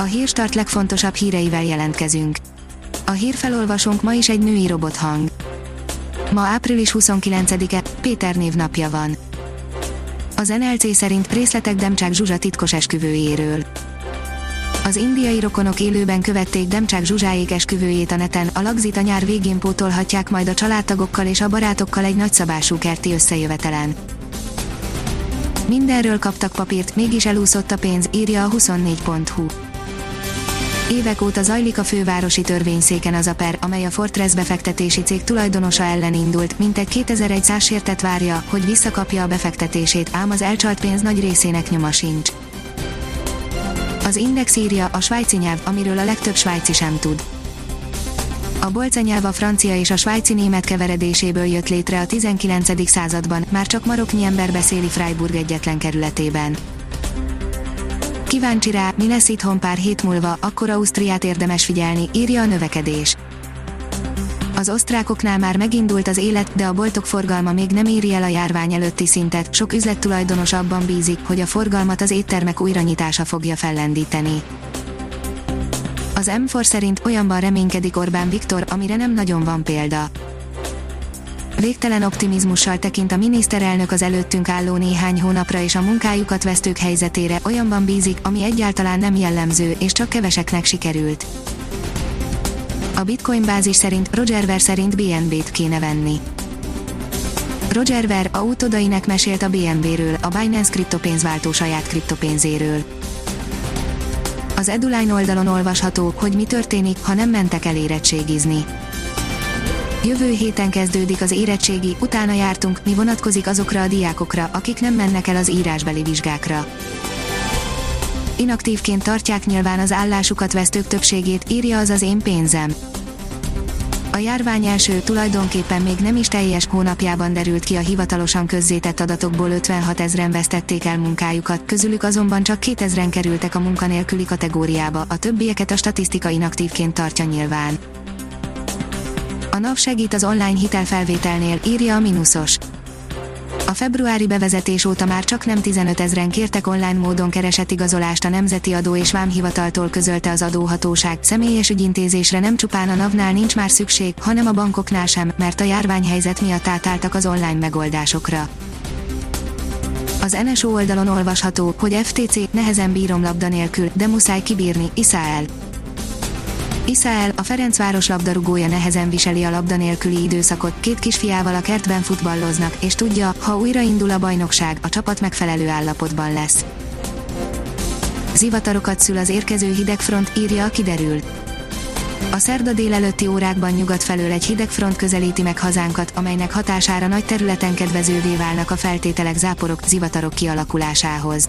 A hírstart legfontosabb híreivel jelentkezünk. A hírfelolvasónk ma is egy női robothang. Ma április 29-e, Péter névnapja van. Az NLC szerint részletek Demcsák Zsuzsa titkos esküvőjéről. Az indiai rokonok élőben követték Demcsák Zsuzsáék esküvőjét a neten, a lagzit a nyár végén pótolhatják majd a családtagokkal és a barátokkal egy nagyszabású kerti összejövetelen. Mindenről kaptak papírt, mégis elúszott a pénz, írja a 24.hu. Évek óta zajlik a fővárosi törvényszéken az a per, amely a Fortress befektetési cég tulajdonosa ellen indult, mintegy 2100 sértet várja, hogy visszakapja a befektetését, ám az elcsalt pénz nagy részének nyoma sincs. Az Index írja a svájci nyelv, amiről a legtöbb svájci sem tud. A bolca nyelv a francia és a svájci német keveredéséből jött létre a 19. században, már csak maroknyi ember beszéli Freiburg egyetlen kerületében. Kíváncsi rá, mi lesz itthon pár hét múlva, akkor Ausztriát érdemes figyelni, írja a növekedés. Az osztrákoknál már megindult az élet, de a boltok forgalma még nem éri el a járvány előtti szintet, sok üzlettulajdonos abban bízik, hogy a forgalmat az éttermek újranyitása fogja fellendíteni. Az M4 szerint olyanban reménykedik Orbán Viktor, amire nem nagyon van példa. Végtelen optimizmussal tekint a miniszterelnök az előttünk álló néhány hónapra és a munkájukat vesztők helyzetére, olyanban bízik, ami egyáltalán nem jellemző, és csak keveseknek sikerült. A Bitcoin bázis szerint Roger Ver szerint BNB-t kéne venni. Roger Ver a útodainek mesélt a BNB-ről, a Binance kriptopénzváltó saját kriptopénzéről. Az Eduline oldalon olvasható, hogy mi történik, ha nem mentek el érettségizni. Jövő héten kezdődik az érettségi, utána jártunk, mi vonatkozik azokra a diákokra, akik nem mennek el az írásbeli vizsgákra. Inaktívként tartják nyilván az állásukat vesztők többségét, írja az az én pénzem. A járvány első, tulajdonképpen még nem is teljes hónapjában derült ki a hivatalosan közzétett adatokból 56 ezeren vesztették el munkájukat, közülük azonban csak 2000-en kerültek a munkanélküli kategóriába, a többieket a statisztika inaktívként tartja nyilván. A NAV segít az online hitelfelvételnél, írja a Minusos. A februári bevezetés óta már csak nem 15 ezeren kértek online módon keresett igazolást a Nemzeti Adó és Vámhivataltól közölte az adóhatóság. Személyes ügyintézésre nem csupán a NAV-nál nincs már szükség, hanem a bankoknál sem, mert a járványhelyzet miatt átálltak az online megoldásokra. Az NSO oldalon olvasható, hogy FTC nehezen bírom labda nélkül, de muszáj kibírni, Isael. Isael, a Ferencváros labdarúgója nehezen viseli a labda nélküli időszakot, két kisfiával a kertben futballoznak, és tudja, ha újraindul a bajnokság, a csapat megfelelő állapotban lesz. Zivatarokat szül az érkező hidegfront, írja a kiderül. A szerda délelőtti órákban nyugat felől egy hidegfront közelíti meg hazánkat, amelynek hatására nagy területen kedvezővé válnak a feltételek záporok, zivatarok kialakulásához.